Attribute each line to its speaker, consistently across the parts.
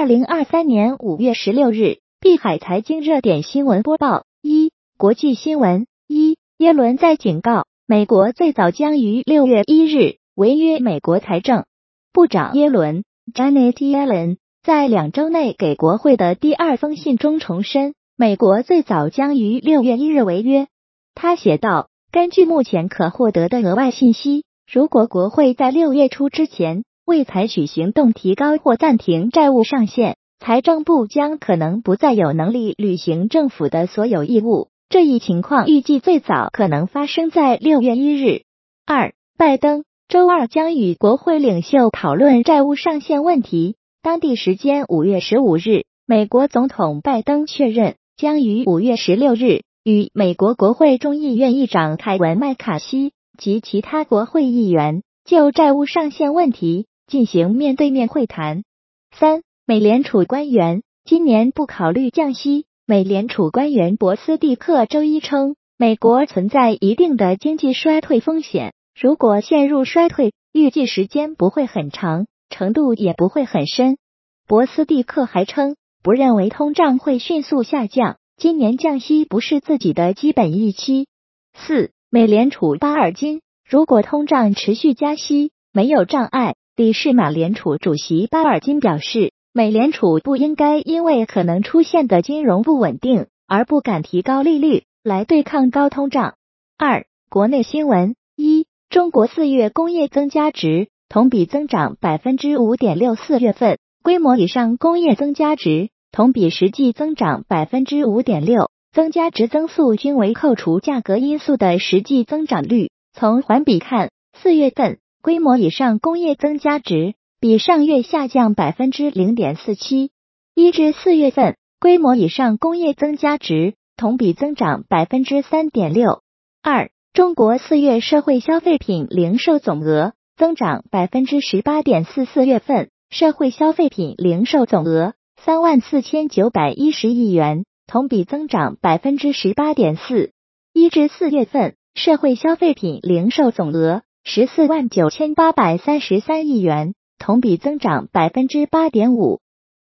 Speaker 1: 二零二三年五月十六日，碧海财经热点新闻播报：一、国际新闻：一、耶伦在警告，美国最早将于六月一日违约。美国财政部长耶伦 （Janet Yellen） 在两周内给国会的第二封信中重申，美国最早将于六月一日违约。他写道：“根据目前可获得的额外信息，如果国会在六月初之前，”未采取行动提高或暂停债务上限，财政部将可能不再有能力履行政府的所有义务。这一情况预计最早可能发生在六月一日。二，拜登周二将与国会领袖讨论债务上限问题。当地时间五月十五日，美国总统拜登确认将于五月十六日与美国国会众议院议长凯文麦卡锡及其他国会议员就债务上限问题。进行面对面会谈。三，美联储官员今年不考虑降息。美联储官员博斯蒂克周一称，美国存在一定的经济衰退风险，如果陷入衰退，预计时间不会很长，程度也不会很深。博斯蒂克还称，不认为通胀会迅速下降，今年降息不是自己的基本预期。四，美联储巴尔金，如果通胀持续加息，没有障碍。理事马联储主席巴尔金表示，美联储不应该因为可能出现的金融不稳定而不敢提高利率来对抗高通胀。二、国内新闻：一、中国四月工业增加值同比增长百分之五点六，四月份规模以上工业增加值同比实际增长百分之五点六，增加值增速均为扣除价格因素的实际增长率。从环比看，四月份。规模以上工业增加值比上月下降百分之零点四七，一至四月份规模以上工业增加值同比增长百分之三点六二。中国四月社会消费品零售总额增长百分之十八点四，四月份社会消费品零售总额三万四千九百一十亿元，同比增长百分之十八点四。一至四月份社会消费品零售总额。十四万九千八百三十三亿元，同比增长百分之八点五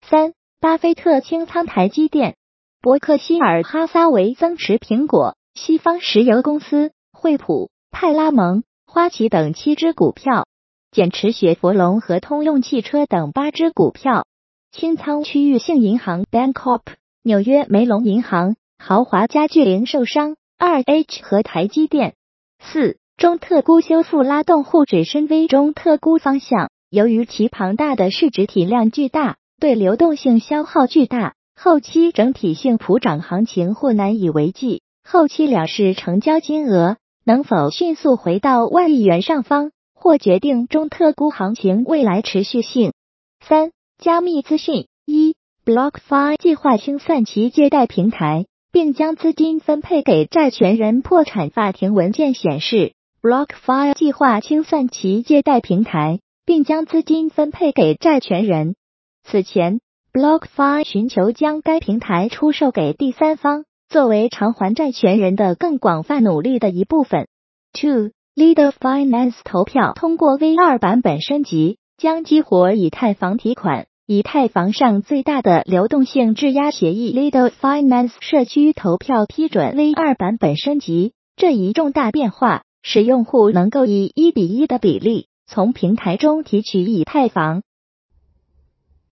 Speaker 1: 三。巴菲特清仓台积电，伯克希尔哈撒韦增持苹果、西方石油公司、惠普、派拉蒙、花旗等七只股票，减持雪佛龙和通用汽车等八只股票，清仓区域性银行 Bancorp、纽约梅隆银行、豪华家具零售商二 H 和台积电。四。中特估修复拉动沪指深 V 中特估方向，由于其庞大的市值体量巨大，对流动性消耗巨大，后期整体性普涨行情或难以为继。后期两市成交金额能否迅速回到万亿元上方，或决定中特估行情未来持续性。三、加密资讯一，BlockFi 计划清算其借贷平台，并将资金分配给债权人。破产法庭文件显示。BlockFi 计划清算其借贷平台，并将资金分配给债权人。此前，BlockFi 寻求将该平台出售给第三方，作为偿还债权人的更广泛努力的一部分。Two Leader Finance 投票通过 V 二版本升级，将激活以太坊提款。以太坊上最大的流动性质押协议 Leader Finance 社区投票批准 V 二版本升级，这一重大变化。使用户能够以一比一的比例从平台中提取以太坊，